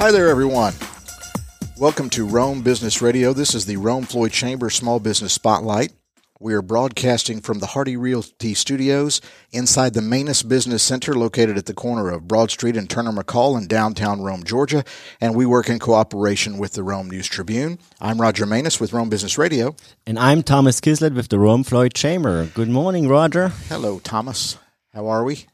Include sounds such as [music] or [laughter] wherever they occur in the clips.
Hi there, everyone. Welcome to Rome Business Radio. This is the Rome Floyd Chamber Small Business Spotlight. We are broadcasting from the Hardy Realty Studios inside the Manus Business Center located at the corner of Broad Street and Turner McCall in downtown Rome, Georgia. And we work in cooperation with the Rome News Tribune. I'm Roger Manus with Rome Business Radio. And I'm Thomas Kislet with the Rome Floyd Chamber. Good morning, Roger. Hello, Thomas. How are we?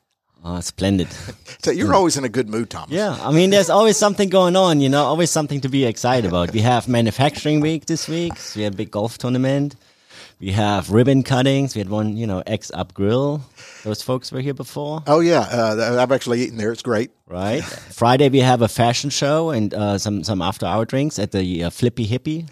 Oh, splendid. [laughs] So you're always in a good mood, Thomas. Yeah, I mean, there's always something going on, you know, always something to be excited about. We have Manufacturing Week this week. So we have a big golf tournament. We have ribbon cuttings. We had one, you know, X Up Grill. Those folks were here before, Oh, yeah. Uh, I've actually eaten there. It's great. right? Friday we have a fashion show and uh, some some after hour drinks at the uh, Flippy Hippie.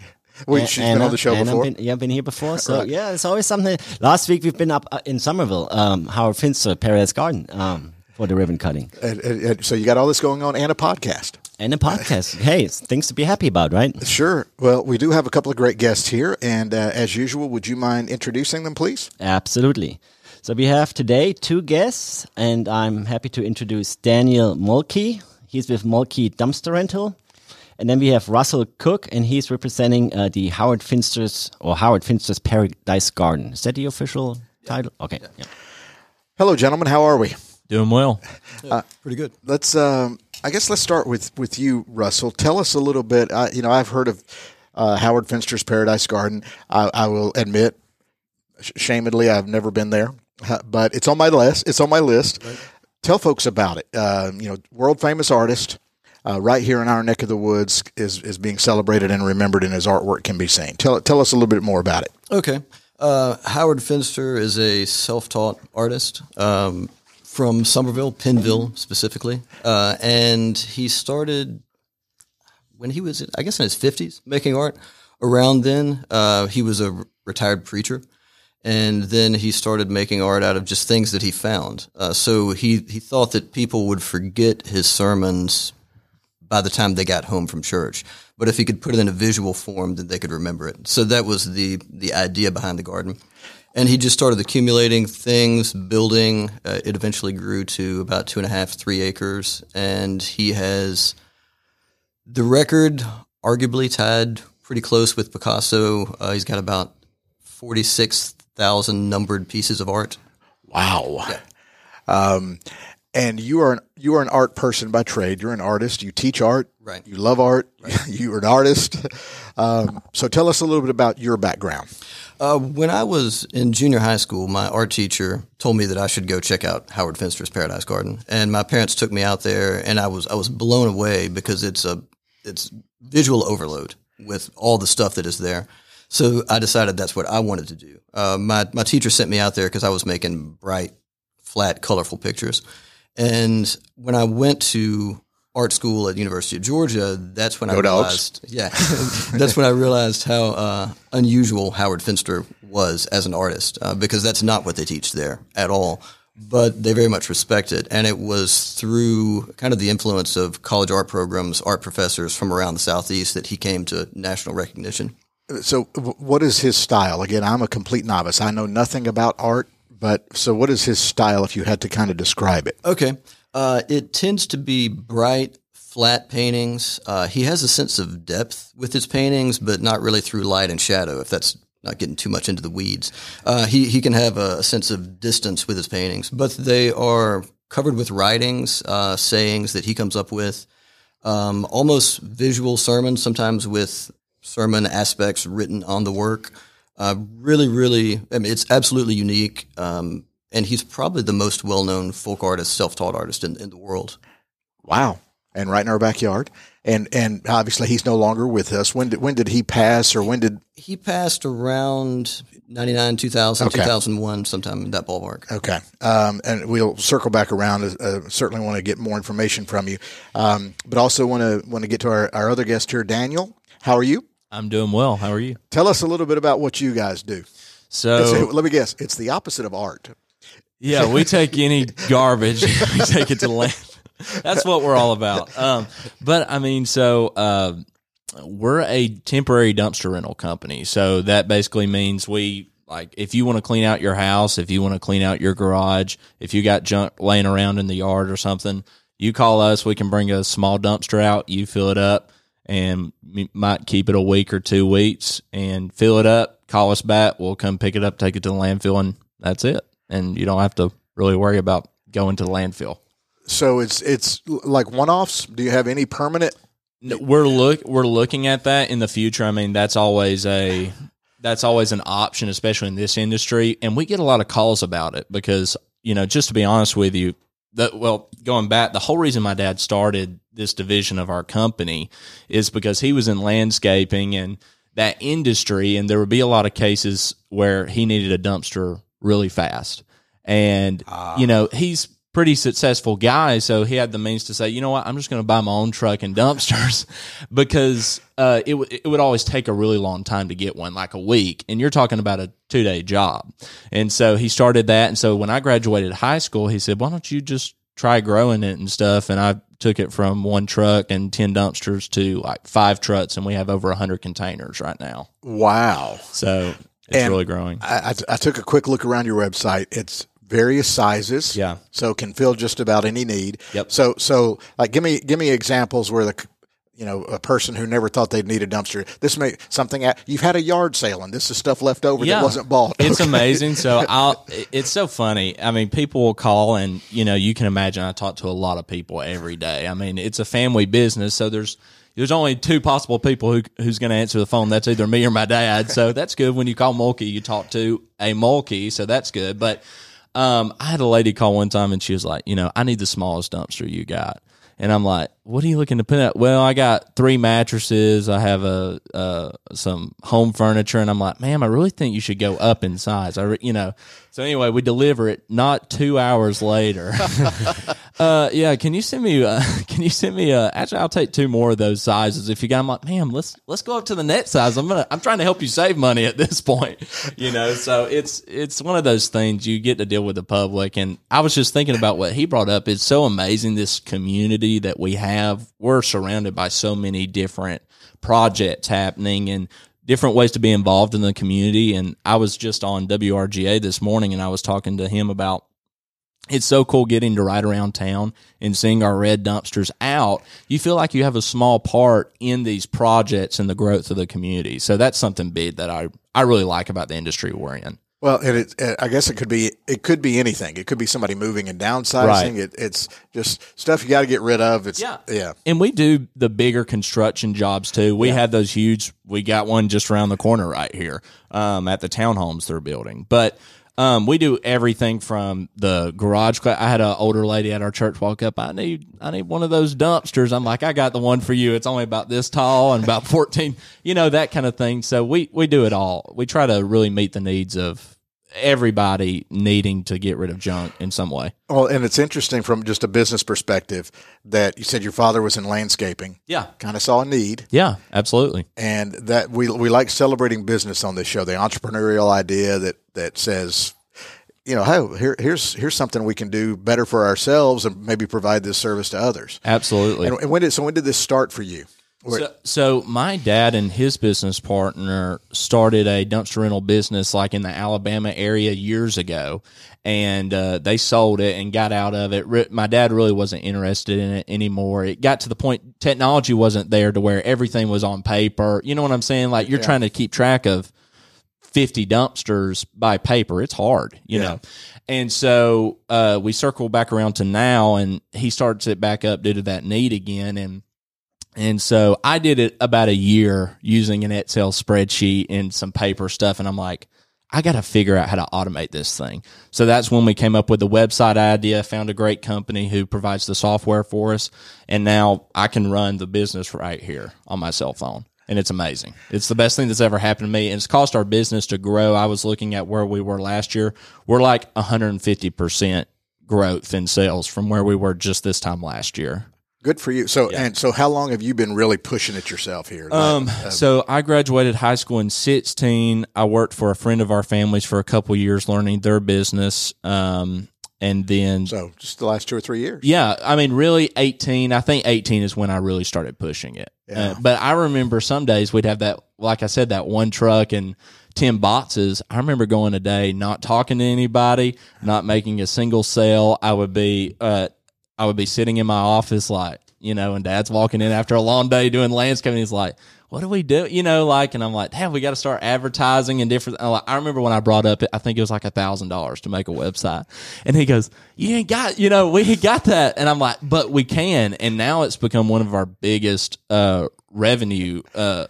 Well, she's been on the show Anna before. Been, yeah, been here before. [laughs] So Right. yeah, it's always something. Last week we've been up uh, in Summerville, um, Howard Finster, Paradise Garden, um, for the ribbon cutting And, and- and so you got all this going on and a podcast. and a podcast. [laughs] hey, it's things to be happy about, right? Sure. Well, we do have a couple of great guests here. And uh, as usual, would you mind introducing them, please? Absolutely. So we have today two guests, and I'm happy to introduce Daniel Mulkey. He's with Mulkey Dumpster Rental. And then we have Russell Cook, and he's representing uh, the Howard Finster's or Howard Finster's Paradise Garden. Is that the official title? Okay. Yeah. Hello, gentlemen. How are we? Doing well. Pretty good. Let's. Um, I guess let's start with with you, Russell. Tell us a little bit. Uh, you know, I've heard of uh, Howard Finster's Paradise Garden. I, I will admit, sh- shamedly, I've never been there, Uh, but it's on my list. It's on my list. Tell folks about it. Uh, you know, world famous artist. Uh, right here in our neck of the woods is, is being celebrated and remembered, and his artwork can be seen. Tell tell us a little bit more about it. Okay. Uh, Howard Finster is a self-taught artist um, from Summerville, Pennville specifically, uh, and he started when he was, I guess, in his fifties, making art. Around then, uh, he was a retired preacher, and then he started making art out of just things that he found. Uh, so he he thought that people would forget his sermons by the time they got home from church. But if he could put it in a visual form, then they could remember it. So that was the the idea behind the garden. And he just started accumulating things, building. Uh, it eventually grew to about two and a half, three acres, and he has the record, arguably tied pretty close with Picasso. Uh, he's got about forty six thousand numbered pieces of art. Wow. Um, and you are an, you are an art person by trade. You're an artist. You teach art. Right. You love art. [laughs] you are an artist. Um, so tell us a little bit about your background. Uh, when I was in junior high school, my art teacher told me that I should go check out Howard Finster's Paradise Garden, and my parents took me out there, and I was I was blown away because it's a it's visual overload with all the stuff that is there. So I decided that's what I wanted to do. Uh, my my teacher sent me out there because I was making bright, flat, colorful pictures, and when I went to art school at University of Georgia, that's when I Go Dogs. realized yeah, [laughs] that's when I realized how uh, unusual Howard Finster was as an artist uh, because that's not what they teach there at all. But they very much respect it, and it was through kind of the influence of college art programs, art professors from around the southeast that he came to national recognition. So what is his style? Again, I'm a complete novice. I know nothing about art, but so what is his style if you had to kind of describe it? Okay. Uh, it tends to be bright, flat paintings. Uh, he has a sense of depth with his paintings, but not really through light and shadow, if that's not getting too much into the weeds. Uh, he, he can have a, sense of distance with his paintings, but they are covered with writings, uh, sayings that he comes up with, um, almost visual sermons, sometimes with sermon aspects written on the work. Uh, really, really, I mean, it's absolutely unique. Um, and he's probably the most well known folk artist, self taught artist in, in the world. Wow. And right in our backyard. And and obviously he's no longer with us. When did when did he pass or when did He passed around 99, 2000, Okay. 2001, sometime in that ballpark. Okay, um, and we'll circle back around. Uh, certainly want to get more information from you, um, but also want to want to get to our, our other guest here, Daniel. How are you? I'm doing well. How are you? Tell us a little bit about what you guys do. So let me guess, it's the opposite of art. yeah, we take [laughs] any garbage, [laughs] we take it to the land. That's what we're all about. Um, but I mean, so uh, we're a temporary dumpster rental company. So that basically means we like if you want to clean out your house, if you want to clean out your garage, if you got junk laying around in the yard or something, You call us, we can bring a small dumpster out. You fill it up, and might keep it a week or two weeks, and fill it up. Call us back. We'll come pick it up, take it to the landfill, and that's it. And you don't have to really worry about going to the landfill. So it's it's like one offs. Do you have any permanent? No, we're look we're looking at that in the future. I mean, that's always a that's always an option, especially in this industry. And we get a lot of calls about it because you know, just to be honest with you, that well, going back, the whole reason my dad started this division of our company is because he was in landscaping and that industry, and there would be a lot of cases where he needed a dumpster really fast. And ah. you know, he's pretty successful guy, so he had the means to say, you know what, I'm just going to buy my own truck and dumpsters [laughs] because uh, it w- it would always take a really long time to get one, like a week, and you're talking about a two day job. And so he started that, and so when I graduated high school, he said, why don't you just try growing it and stuff, and I took it from one truck and 10 dumpsters to like five trucks and we have over 100 containers right now Wow. so it's And really growing I, I, I took a quick look around your website. It's various sizes. Yeah. So can fill just about any need. Yep. So so like give me give me examples where the you know a person who never thought they'd need a dumpster. This may something at, you've had a yard sale and this is stuff left over that wasn't bought. It's Okay. amazing. So [laughs] I'll. It's so funny. I mean, people will call, and you know, you can imagine. I talk to a lot of people every day. I mean, it's a family business, so there's there's only two possible people who who's going to answer the phone. That's either me or my dad. So that's good. When you call Mulkey, you talk to a Mulkey, so that's good. But um, I had a lady call one time, and she was like, you know, I need the smallest dumpster you got. And I'm like, what are you looking to put out? Well, I got three mattresses. I have a uh, some home furniture, and I'm like, ma'am, I really think you should go up in size. I, re- you know. So anyway, we deliver it. Not two hours later. [laughs] uh, yeah, can you send me? Uh, [laughs] can you send me? Uh, actually, I'll take two more of those sizes if you got. I'm like, ma'am, let's let's go up to the net size. I'm gonna. I'm trying to help you save money at this [laughs] point. You know, so it's it's one of those things you get to deal with the public. And I was just thinking about what he brought up. It's so amazing this community that we have. We're surrounded by so many different projects happening and different ways to be involved in the community. And I was just on WRGA this morning and I was talking to him about it's so cool getting to ride around town and seeing our red dumpsters out. You feel like you have a small part in these projects and the growth of the community. So that's something big that I, I really like about the industry we're in. Well, and it, uh, I guess it could be it could be anything. It could be somebody moving and downsizing. Right. It, it's just stuff you got to get rid of. It's Yeah. yeah. And we do the bigger construction jobs too. We have those huge. We got one just around the corner right here um, at the townhomes they're building. But um, we do everything from the garage. cla- I had an older lady at our church walk up. I need I need one of those dumpsters. I'm like, I got the one for you. It's only about this tall and about [laughs] 14. You know that kind of thing. So we we do it all. We try to really meet the needs of everybody needing to get rid of junk in some way. Well, and it's interesting from just a business perspective that you said your father was in landscaping. Yeah. Kind of saw a need. Yeah, absolutely. and that we we like celebrating business on this show. The entrepreneurial idea that that says, you know, hey, here, here's here's something we can do better for ourselves and maybe provide this service to others. Absolutely. And, and when did so when did this start for you? So, so my dad and his business partner started a dumpster rental business like in the Alabama area years ago, and uh, they sold it and got out of it. Re- My dad really wasn't interested in it anymore. It got to the point technology wasn't there to where everything was on paper. You know what I'm saying? Like you're trying to keep track of 50 dumpsters by paper. It's hard, you know. And so uh, we circle back around to now, and he starts it back up due to that need again. And and so I did it about a year using an Excel spreadsheet and some paper stuff. And I'm like, I got to figure out how to automate this thing. So that's when we came up with the website idea, found a great company who provides the software for us. And now I can run the business right here on my cell phone. And it's amazing. It's the best thing that's ever happened to me. And it's caused our business to grow. I was looking at where we were last year. We're like 150% growth in sales from where we were just this time last year. Good for you. So and so, how long have you been really pushing it yourself here? Um, uh, so I graduated high school in 16. I worked for a friend of our family's for a couple years learning their business. Um, and then, so just the last two or three years. yeah, I mean, really 18. I think 18 is when I really started pushing it. Yeah. Uh, but I remember some days we'd have that, like I said, that one truck and 10 boxes. I remember going a day, not talking to anybody, not making a single sale. I would be, uh, I would be sitting in my office, like you know, and Dad's walking in after a long day doing landscaping. He's like, "What do we do?" You know, like, and I'm like, "Damn, we got to start advertising and different." Like, I remember when I brought up, I think it was like a thousand dollars to make a website, and he goes, "You ain't got, you know, we got that," and I'm like, "But we can," and now it's become one of our biggest uh, revenue, uh,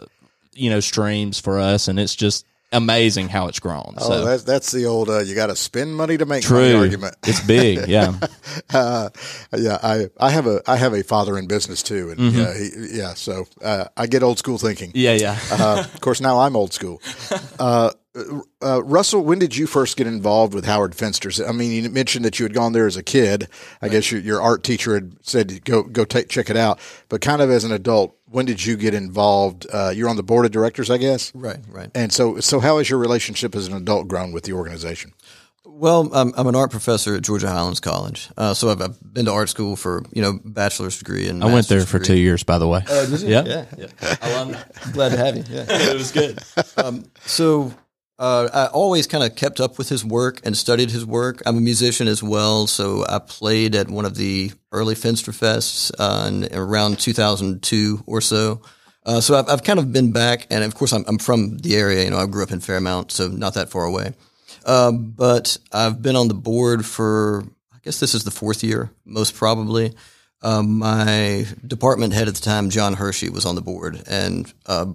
you know, streams for us, and it's just amazing how it's grown. Oh, so that's that's the old uh, you got to spend money to make money argument. it's big, yeah. [laughs] Uh, yeah, I, I have a I have a father in business too, and Mm-hmm. yeah, he, yeah. So uh, I get old school thinking. Yeah, yeah. Uh, of course, now I'm old school. [laughs] Uh, uh, Russell, when did you first get involved with Howard Finster's? I mean, you mentioned that you had gone there as a kid. I guess your, your art teacher had said go go take check it out. But kind of as an adult, when did you get involved? Uh, you're on the board of directors, I guess. Right, right. And so, so how has your relationship as an adult grown with the organization? Well, I'm, I'm an art professor at Georgia Highlands College, uh, so I've, I've been to art school for you know bachelor's degree and I went there for degree. two years, by the way. Oh, did you? Yeah. yeah. yeah. I love it. Glad to have you. Yeah. [laughs] It was good. So uh, I always kind of kept up with his work and studied his work. I'm a musician as well, so I played at one of the early Finster Fests uh, around 2002 or so. Uh, so I've, I've kind of been back, and of course I'm, I'm from the area. You know, I grew up in Fairmount, so not that far away. Um, but I've been on the board for I guess this is the fourth year, most probably. Um, my department head at the time, John Hershey, was on the board and uh,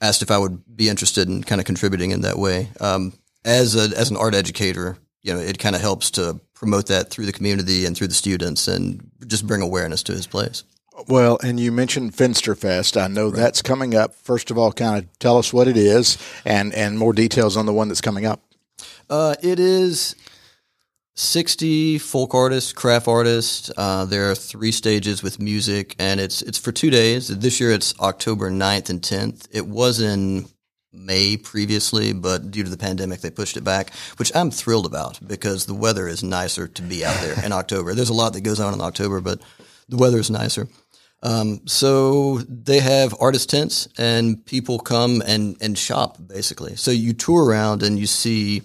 asked if I would be interested in kind of contributing in that way. Um, as a, as an art educator, you know, it kind of helps to promote that through the community and through the students and just bring awareness to his place. Well, and you mentioned Finsterfest. I know that's coming up. First of all, kind of tell us what it is and, and more details on the one that's coming up. Uh, it is 60 folk artists, craft artists. Uh, there are three stages with music, and it's it's for two days. This year it's October 9th and 10th. It was in May previously, but due to the pandemic, they pushed it back, which I'm thrilled about because the weather is nicer to be out there in [laughs] October. There's a lot that goes on in October, but the weather is nicer. Um, so they have artist tents and people come and, and shop basically. So you tour around and you see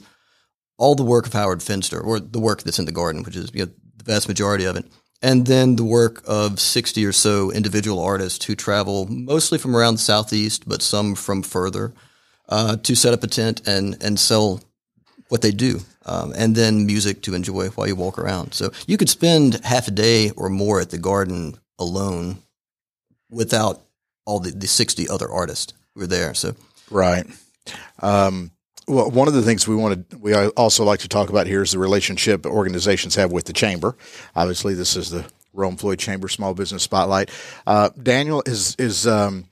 all the work of Howard Finster or the work that's in the garden, which is you know, the vast majority of it. And then the work of 60 or so individual artists who travel mostly from around the Southeast, but some from further, uh, to set up a tent and, and sell what they do. Um, and then music to enjoy while you walk around. So you could spend half a day or more at the garden alone without all the, the 60 other artists who are there. So Right. Um, well, one of the things we wanted, we also like to talk about here is the relationship organizations have with the chamber. Obviously, this is the Rome Floyd Chamber Small Business Spotlight. Uh, Daniel is is um,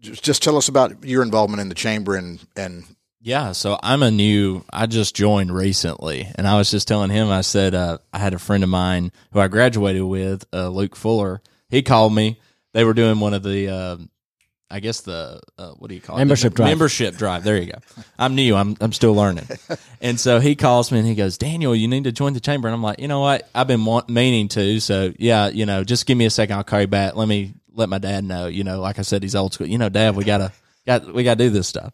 just, tell us about your involvement in the chamber and and Yeah, so I'm a new. I just joined recently, and I was just telling him. I said uh, I had a friend of mine who I graduated with, uh, Luke Fuller. He called me. They were doing one of the, uh, I guess the uh, what do you call it? Membership it? drive. Membership drive. There you go. I'm new. I'm I'm still learning. [laughs] and so he calls me and he goes, Daniel, you need to join the chamber. And I'm like, you know what? I've been want, meaning to. So yeah, you know, just give me a second. I'll call you back. Let me let my dad know. You know, like I said, he's old school. You know, Dad, we gotta got we gotta do this stuff.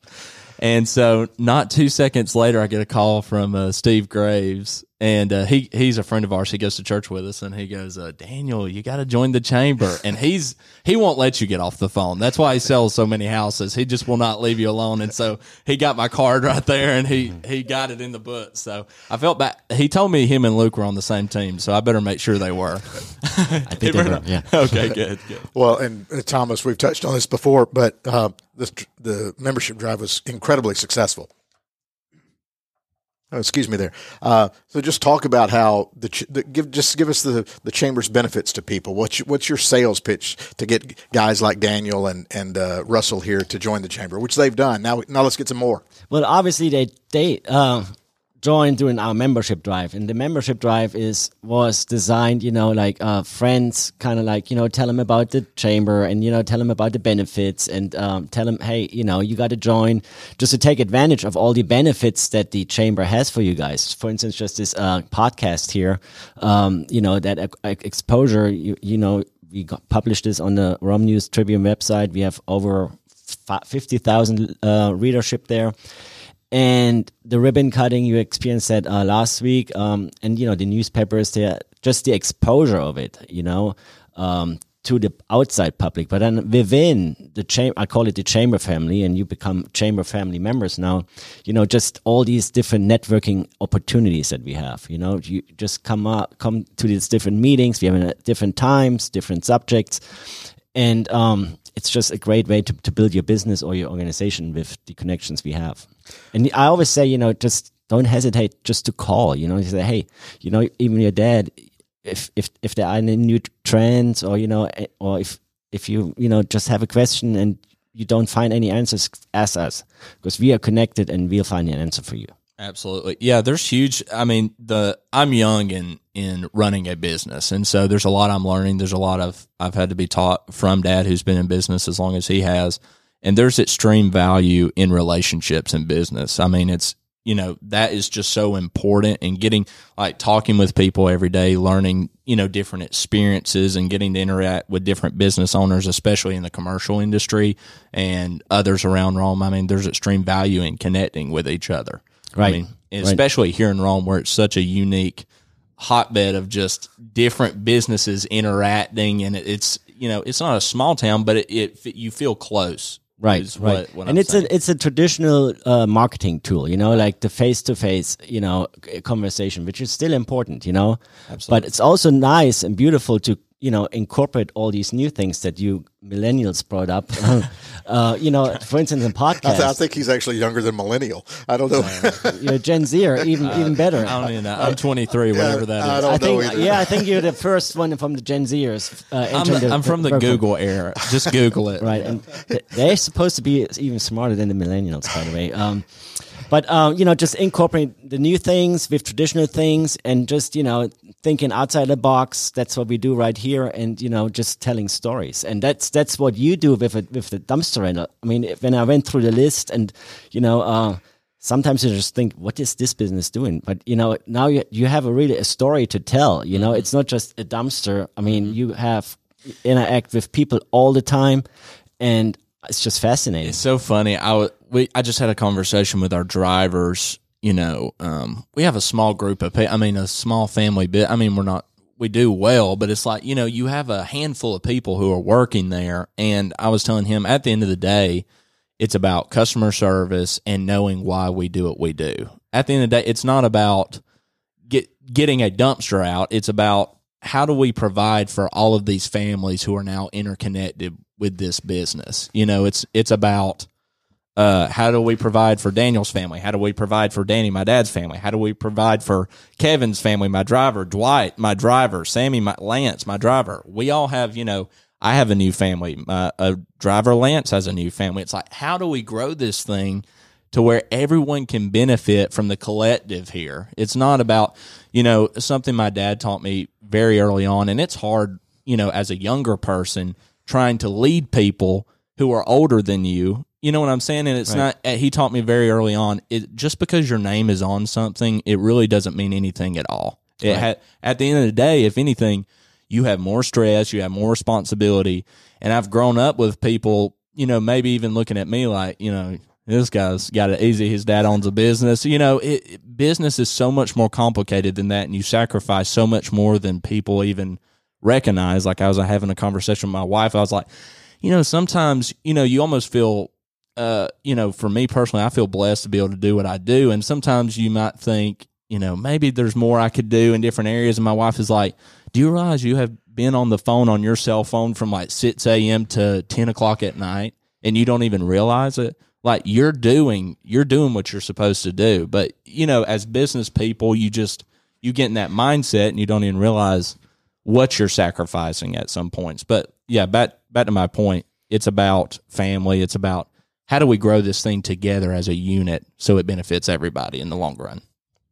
And so, not two seconds later, I get a call from uh, Steve Graves, and uh, he he's a friend of ours. He goes to church with us, and he goes, uh, "Daniel, you got to join the chamber." And he's he won't let you get off the phone. That's why he sells so many houses. He just will not leave you alone. And so he got my card right there, and he he got it in the book. So I felt bad. He told me him and Luke were on the same team, so I better make sure they were. [laughs] I think [laughs] they were, yeah. okay, good, good. well, and uh, Thomas, we've touched on this before, but uh, this the membership drive was incredibly successful. Oh, excuse me there. Uh, so just talk about how the, the give just give us the, the chamber's benefits to people. What's your, what's your sales pitch to get guys like Daniel and and uh, Russell here to join the chamber, which they've done. Now now let's get some more. Well, obviously they they uh, joined during our membership drive, and the membership drive is was designed, you know, like uh, friends, kind of like you know, tell them about the chamber, and you know, tell them about the benefits, and um, tell them, hey, you know, you got to join just to take advantage of all the benefits that the chamber has for you guys. For instance, just this uh, podcast here, um, you know, that exposure, you, you know. We got, published this on the Rome News Tribune website. We have over 50,000 uh, readership there and the ribbon cutting you experienced that uh, last week, um, and you know the newspapers, they just the exposure of it, you know, um, to the outside public. But then within the chamber, I call it the chamber family, and you become chamber family members now. You know, just all these different networking opportunities that we have. You know, you just come up, come to these different meetings. We have at different times, different subjects, and um, it's just a great way to, to build your business or your organization with the connections we have. And I always say, you know, just don't hesitate just to call, you know, you say, Hey, you know, even your dad, if, if, if there are any new trends or, you know, eh, or if, if you, you know, just have a question and you don't find any answers, ask us because we are connected and we'll find an answer for you. Absolutely. Yeah, there's huge I mean, the I'm young in in running a business. And so there's a lot I'm learning. There's a lot of I've had to be taught from dad who's been in business as long as he has. And there's extreme value in relationships and business. I mean, it's you know, that is just so important and getting like talking with people every day, learning, you know, different experiences and getting to interact with different business owners, especially in the commercial industry and others around Rome. I mean, there's extreme value in connecting with each other. Right. I mean, especially here in Rome where it's such a unique hotbed of just different businesses interacting and it's you know it's not a small town but it, it you feel close right right. what- what and I'm it's saying. a it's a traditional uh, marketing tool you know like the face to face you know conversation which is still important you know? But it's also nice and beautiful to you know incorporate all these new things that you millennials brought up [laughs] uh, you know for instance in I, th- I think he's actually younger than millennial. I don't know. you know gen z or [laughs] even even better I don't even know. I'm 23, whatever that is. I don't I think, know either. yeah, I think you're the first one from the Gen Zers. Uh, I'm, the, I'm from the workforce. Google era. Just Google it. [laughs] right? And th- they're supposed to be even smarter than the millennials, by the way. Um, but um, you know, just incorporate the new things with traditional things, and just you know, thinking outside the box. That's what we do right here, and you know, just telling stories, and that's that's what you do with it with the dumpster rental. Uh, I mean, when I went through the list, and you know. Uh, Sometimes you just think, what is this business doing? But you know, now you you have a really a story to tell. You know, mm-hmm. it's not just a dumpster. I mean, mm-hmm. you have interact with people all the time, and it's just fascinating. It's so funny. I we I just had a conversation with our drivers. You know, um, we have a small group of people. I mean, a small family bit. I mean, we're not. We do well, but it's like you know, you have a handful of people who are working there, and I was telling him at the end of the day, it's about customer service and knowing why we do what we do. At the end of the day, it's not about get getting a dumpster out. It's about how do we provide for all of these families who are now interconnected with this business. You know, it's it's about uh, how do we provide for Daniel's family? How do we provide for Danny, my dad's family? How do we provide for Kevin's family, my driver, Dwight, my driver, Sammy, my Lance, my driver? We all have, you know, I have a new family. My driver Lance has a new family. It's like, how do we grow this thing to where everyone can benefit from the collective here? It's not about, you know, something my dad taught me very early on, and it's hard, you know, as a younger person trying to lead people who are older than you. You know what I'm saying? And it's not. uh, He taught me very early on. It just because your name is on something, it really doesn't mean anything at all. It ha- at the end of the day, if anything, you have more stress, you have more responsibility. And I've grown up with people, you know, maybe even looking at me like, you know, this guy's got it easy. His dad owns a business. You know, it, it- business is so much more complicated than that, and you sacrifice so much more than people even recognize. Like I was having a conversation with my wife, I was like, you know, sometimes you know you almost feel, uh, you know, for me personally, I feel blessed to be able to do what I do, and sometimes you might think, you know, maybe there's more I could do in different areas. And my wife is like, do you realize you have been on the phone on your cell phone from like six a.m. to ten o'clock at night, and you don't even realize it? Like you're doing, you're doing what you're supposed to do. But you know, as business people, you just you get in that mindset, and you don't even realize what you're sacrificing at some points. But yeah, back back to my point, it's about family. It's about how do we grow this thing together as a unit so it benefits everybody in the long run.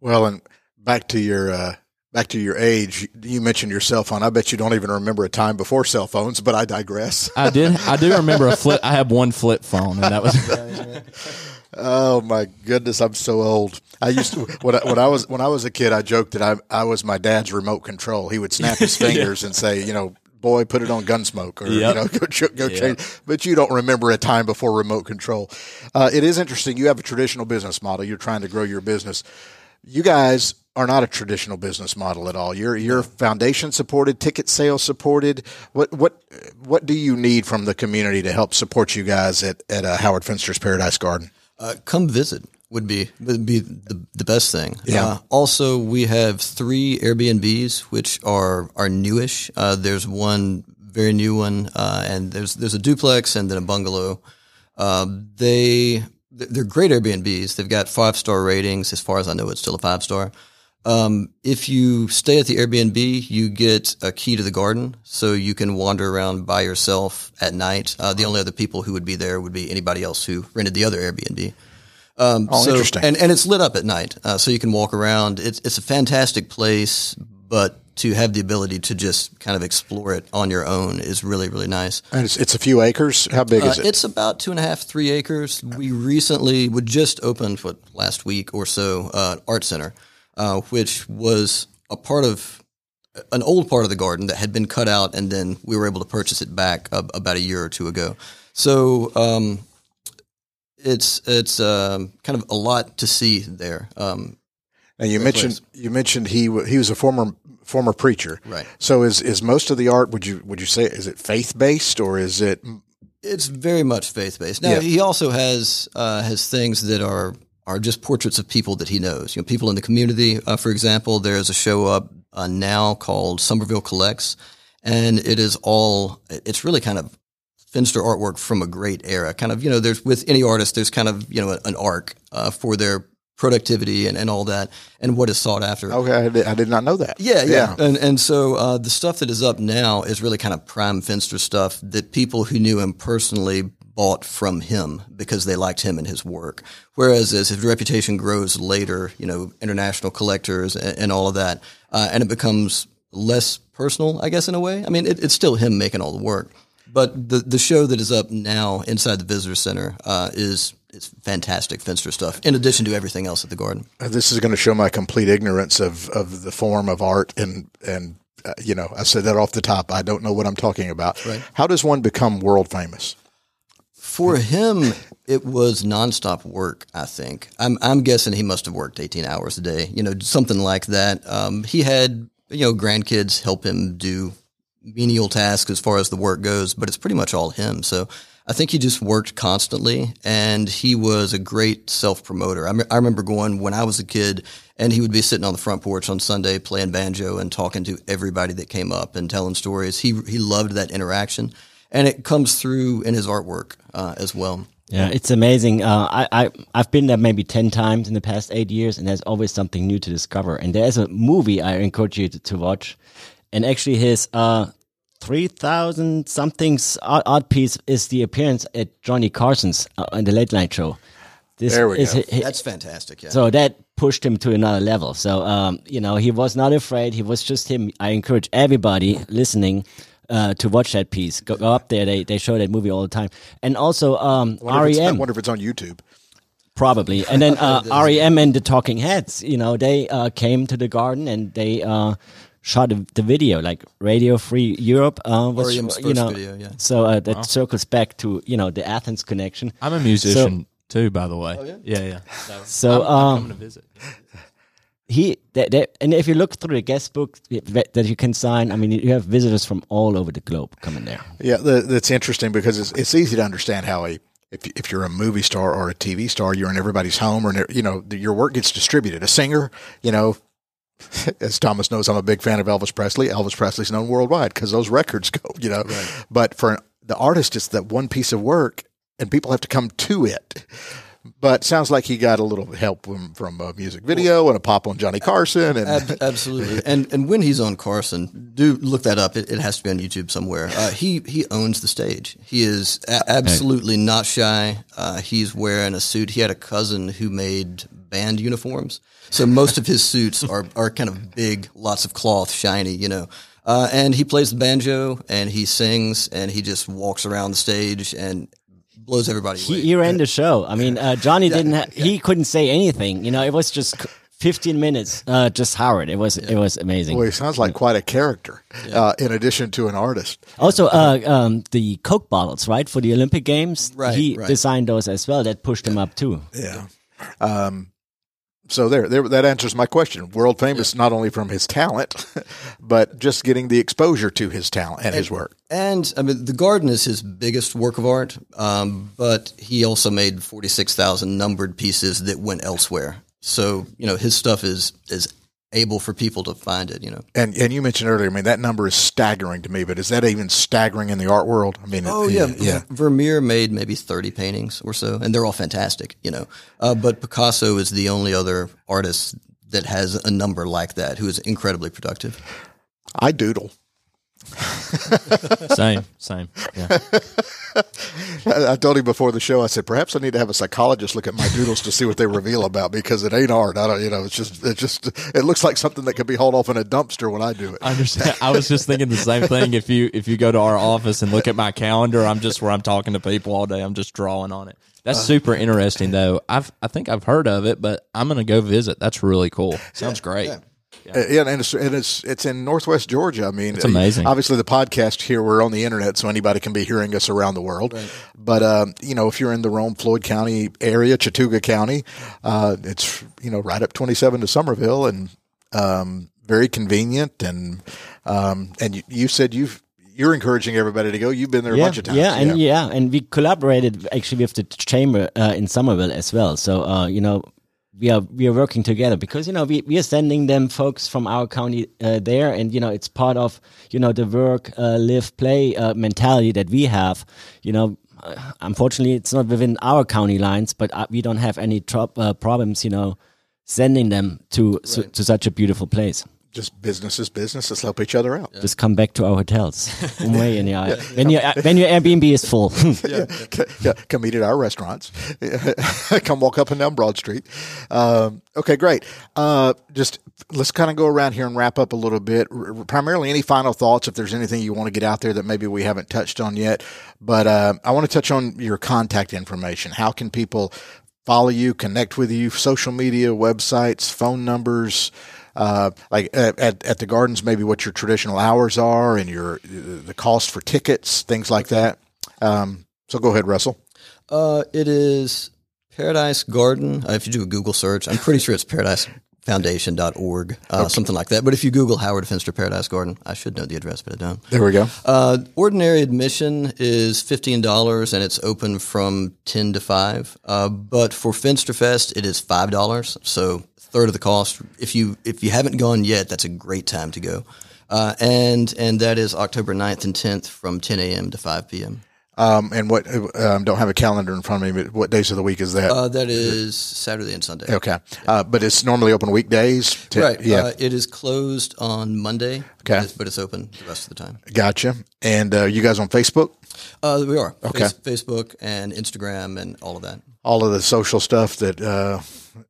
Well, and back to your uh, back to your age. You mentioned your cell phone. I bet you don't even remember a time before cell phones, but I digress. [laughs] I did. I do remember a flip. I have one flip phone, and that was [laughs] Oh my goodness, I'm so old. I used to when I, when I was when I was a kid, I joked that I I was my dad's remote control. He would snap his [laughs] fingers and say, you know, boy, put it on Gunsmoke, or you know, [laughs] go ch- go change. But you don't remember a time before remote control. Uh, it is interesting. You have a traditional business model. You're trying to grow your business. You guys are not a traditional business model at all. You're you're foundation supported, ticket sales supported. What what what do you need from the community to help support you guys at at uh, Howard Finster's Paradise Garden? Uh, come visit would be would be the, the best thing. Yeah. Uh, also, we have three Airbnbs which are are newish. Uh, there's one very new one, uh, and there's there's a duplex and then a bungalow. Um, they they're great Airbnbs. They've got five star ratings. As far as I know, it's still a five star. Um, if you stay at the Airbnb, you get a key to the garden, so you can wander around by yourself at night. Uh, the only other people who would be there would be anybody else who rented the other Airbnb. Um, Oh, so- interesting. And and it's lit up at night, uh, so you can walk around. It's it's a fantastic place, but to have the ability to just kind of explore it on your own is really really nice. And it's, it's a few acres. How big is Uh, it? It's about two and a half, three acres. We recently, we just opened what last week or so, uh, art center, uh, which was a part of an old part of the garden that had been cut out, and then we were able to purchase it back uh, about a year or two ago. So um, it's it's um, kind of a lot to see there. Um, And you mentioned you mentioned he wa- he was a former former preacher, Right. So is is most of the art would you would you say is it faith based or is it It's very much faith based. Now Yeah. he also has uh, has things that are are just portraits of people that he knows. You know, people in the community. Uh, for example, there's a show up uh, now called Summerville Collects, and it is all. It's really kind of Finster artwork from a great era. Kind of you know, there's with any artist, there's kind of you know an arc uh, for their productivity and, and all that, and what is sought after. okay? I did, I did not know that. Yeah, yeah. And and so uh, the stuff that is up now is really kind of prime Finster stuff that people who knew him personally bought from him because they liked him and his work. Whereas as his reputation grows later, you know, international collectors and, and all of that, uh, and it becomes less personal, I guess, in a way. I mean, it, it's still him making all the work. But the the show that is up now inside the visitor center uh, is it's fantastic Finster stuff. In addition to everything else at the garden. Uh, This is going to show my complete ignorance of of the form of art and and uh, you know I said that off the top. I don't know what I'm talking about. Right. How does one become world famous? For him, it was nonstop work. I think. I'm I'm guessing he must have worked 18 hours a day. You know, something like that. Um, he had you know grandkids help him do menial tasks as far as the work goes, but it's pretty much all him. So I think he just worked constantly, and he was a great self promoter. I, me- I remember going when I was a kid, and he would be sitting on the front porch on Sunday playing banjo and talking to everybody that came up and telling stories. He he loved that interaction, and it comes through in his artwork uh, as well. Yeah, it's amazing. Uh, I, I I've been there maybe ten times in the past eight years, and there's always something new to discover. And there's a movie I encourage you to, to watch, and actually his uh three thousand somethings art, art piece is the appearance at Johnny Carson's uh, on the Late Night Show. This There we is go. hi- hi- That's fantastic. Yeah. so that pushed him to another level. So, um, you know, he was not afraid. He was just him. I encourage everybody listening uh, to watch that piece. Go, go up there. They they show that movie all the time. And also, um, Wonder if it's- I REM wonder if it's on YouTube. probably. And then uh, [laughs] REM and the Talking Heads. You know, they uh, came to the garden and they. Shot the, the video like Radio Free Europe uh, was you first know video, yeah. so uh, that circles back to you know the Athens connection. I'm a musician too, by the way. yeah, yeah. [laughs] So, So, I'm, I'm um, coming to visit. he that, that, and if you look through the guest book that that you can sign i mean you have visitors from all over the globe coming there Yeah, the, that's interesting because it's, it's easy to understand how a if, if you're a movie star or a TV star, you're in everybody's home, or you know your work gets distributed. A singer, you know, [laughs] as Thomas knows, I'm a big fan of Elvis Presley. Elvis Presley's known worldwide because those records go, you know. But for the artist, it's that one piece of work, and people have to come to it. But sounds like he got a little help from, from a music video and a pop on Johnny Carson, and Ab- absolutely. And and when he's on Carson, do look that up. It, it has to be on YouTube somewhere. Uh, he he owns the stage. He is a- absolutely not shy. Uh, he's wearing a suit. He had a cousin who made band uniforms, so most of his [laughs] suits are are kind of big, lots of cloth, shiny. You know. Uh, and he plays the banjo and he sings and he just walks around the stage and blows everybody he, away. he ran the show i mean uh, johnny didn't ha- he couldn't say anything you know it was just 15 minutes, uh, just Howard. It was it was amazing. Boy, he sounds like quite a character. Uh, in addition to an artist. Also, uh, um, the Coke bottles, right, for the Olympic Games. Right, He right. designed those as well. That pushed him up too. Yeah. Um, so there, there, that answers my question. World famous not only from his talent, [laughs] but just getting the exposure to his talent and his work. And I mean, the garden is his biggest work of art, um, but he also made forty six thousand numbered pieces that went elsewhere. So you know, his stuff is is able for people to find it. You know. And and you mentioned earlier, I mean, that number is staggering to me. But is that even staggering in the art world? I mean, Oh it- yeah, yeah. Vermeer made maybe thirty paintings or so, and they're all fantastic. You know, uh, but Picasso is the only other artist that has a number like that who is incredibly productive. I doodle. [laughs] Same, same. Yeah. I, I told him before the show. I said perhaps I need to have a psychologist look at my doodles to see what they reveal about me because it ain't art. I don't, you know, it's just, it just, it looks like something that could be hauled off in a dumpster when I do it. I understand. I was just thinking the same thing. If you if you go to our office and look at my calendar, I'm just where I'm talking to people all day. I'm just drawing on it. That's super interesting, though. I've I think I've heard of it, but I'm gonna go visit. That's really cool. Sounds great. Uh, Yeah, and it's and it's it's in Northwest Georgia. I mean, it's amazing. Obviously, the podcast here we're on the internet, so anybody can be hearing us around the world. But um, you know, if you're in the Rome Floyd County area, Chattooga County, uh, it's you know right up 27 to Summerville, and um, very convenient. And um, and you, you said you've you're encouraging everybody to go. You've been there a yeah, bunch of times. yeah, and yeah. and we collaborated actually with the chamber uh, in Summerville as well. So uh, you know, we are we are working together because you know we we are sending them folks from our county uh, there, and you know it's part of you know the work, uh, live, play uh, mentality that we have. You know. Uh, unfortunately, it's not within our county lines, but uh, we don't have any tro- uh, problems, you know, sending them to su- to such a beautiful place. Just business is business. Let's help each other out. Just come back to our hotels. Umwe in your- when your when your Airbnb is full. [laughs] yeah, c- yeah, come eat at our restaurants. [laughs] come walk up and down Broad Street. Um, okay, great. Uh, just let's kind of go around here and wrap up a little bit. R- primarily, any final thoughts? If there's anything you want to get out there that maybe we haven't touched on yet, but uh, I want to touch on your contact information. How can people follow you, connect with you? Social media, websites, phone numbers. Uh, like at, at, at the gardens, maybe what your traditional hours are and your the cost for tickets, things like that. Um, so go ahead, Russell. Uh, it is Paradise Garden. Uh, if you do a Google search, I'm pretty sure it's paradisefoundation.org, uh, something like that. But if you Google Howard Finster Paradise Garden, I should know the address, but I don't. There we go. Uh, ordinary admission is fifteen dollars, and it's open from ten to five. Uh, but for Finsterfest, it is five dollars, so third of the cost. If you if you haven't gone yet, that's a great time to go. Uh, and and that is October 9th and tenth from ten a.m. to five p.m. Um, and what um, don't have a calendar in front of me, but what days of the week is that? Uh, that is Saturday and Sunday. okay, uh, but it's normally open weekdays. to- Right. Yeah. Uh, it is closed on Monday. Okay. but it's- But it's open the rest of the time. gotcha. And uh, you guys on Facebook? Uh, we are. Okay. Face- Facebook and Instagram and all of that. All of the social stuff that uh,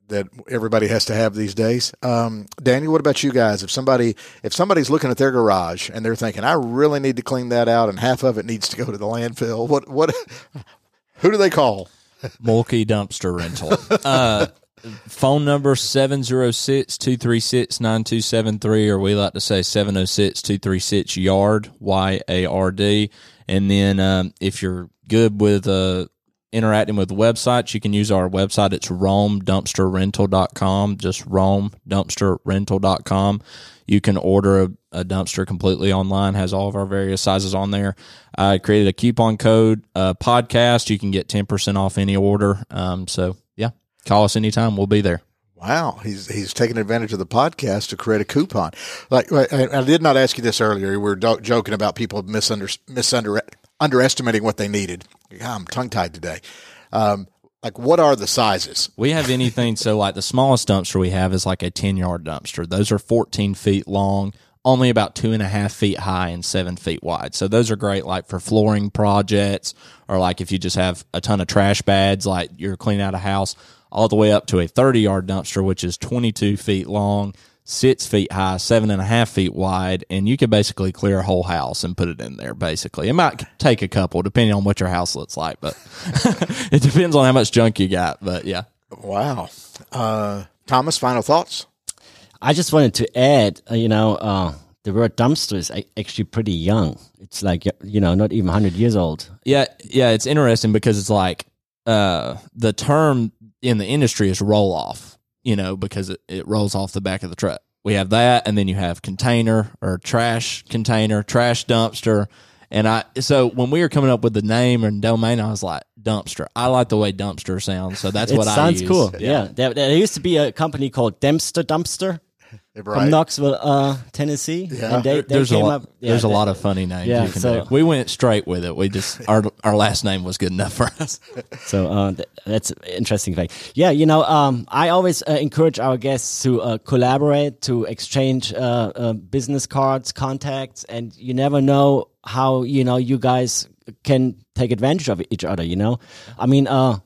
that everybody has to have these days. Um, Daniel, what about you guys? If somebody if somebody's looking at their garage and they're thinking, I really need to clean that out, and half of it needs to go to the landfill, [laughs] what what? Who do they call? Mulkey Dumpster Rental. Uh, phone number 706-236-9273 or we like to say 706-236 yard Y A R D and then um, if you're good with uh, interacting with websites you can use our website. It's romedumpsterrental.com just romedumpsterrental.com you can order a, a dumpster completely online. Has all of our various sizes on there. I created a coupon code uh, podcast. You can get 10% off any order. Um, so yeah call us anytime. We'll be there. Wow, he's he's taking advantage of the podcast to create a coupon. Like I, I did not ask you this earlier. We were do- joking about people misunder, misunder underestimating what they needed. I'm tongue tied today. Um, like, what are the sizes? We have anything. so, like the smallest dumpster we have is like a 10 yard dumpster. Those are 14 feet long, only about two and a half feet high and seven feet wide. So, those are great, like for flooring projects, or like if you just have a ton of trash bags, like you're cleaning out a house, all the way up to a 30 yard dumpster, which is 22 feet long. Six feet high, seven and a half feet wide, and you could basically clear a whole house and put it in there. Basically, it might take a couple, depending on what your house looks like, but [laughs] it depends on how much junk you got. But yeah, Wow. Uh, Thomas, final thoughts? I just wanted to add, uh, you know, uh, the word dumpster is actually pretty young. It's like, you know, not even 100 years old. Yeah, yeah, it's interesting because it's like uh, the term in the industry is roll off, you know, because it, it rolls off the back of the truck. We have that, and then you have container or trash container, trash dumpster. And I, so when we were coming up with the name and domain, I was like, dumpster. I like the way dumpster sounds. So that's it what I sounds use. cool. Yeah. There, there used to be a company called Dempster Dumpster [laughs] from Knoxville, uh, Tennessee. Yeah. And they, they There's a lot. up. yeah, there's a lot of funny names Yeah, you can so- do. We went straight with it. We just [laughs] our our last name was good enough for us. [laughs] So uh, th- that's an interesting fact. Yeah, you know, um, I always uh, encourage our guests to uh, collaborate, to exchange uh, uh, business cards, contacts, and you never know how you know you guys can take advantage of each other. You know, I mean, uh,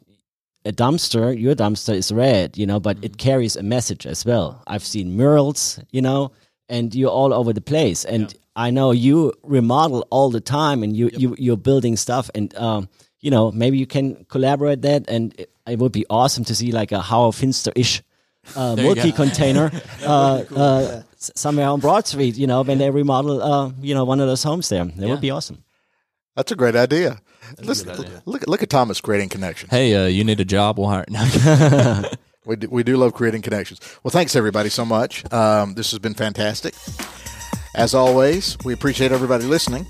a dumpster, your dumpster is red, you know, but it carries a message as well. I've seen murals, you know, and you're all over the place. And I know you remodel all the time and you, you, you're building stuff and, um, you know, maybe you can collaborate that and it, it would be awesome to see like a Howard Finster-ish uh, There you go. multi-container [laughs] uh, uh, somewhere on Broad Street, you know, when they remodel, uh, you know, one of those homes there. That would be awesome. That's a great idea. Listen, look, look at Thomas creating connections. Hey, uh, you need a job? We'll hire. No. We do, we do love creating connections. Well, thanks everybody so much. Um, this has been fantastic. As always, we appreciate everybody listening.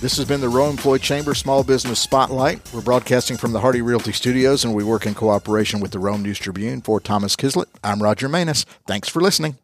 This has been the Rome Floyd Chamber Small Business Spotlight. We're broadcasting from the Hardy Realty Studios, and we work in cooperation with the Rome News Tribune. For Thomas Kislett, I'm Roger Manus. Thanks for listening.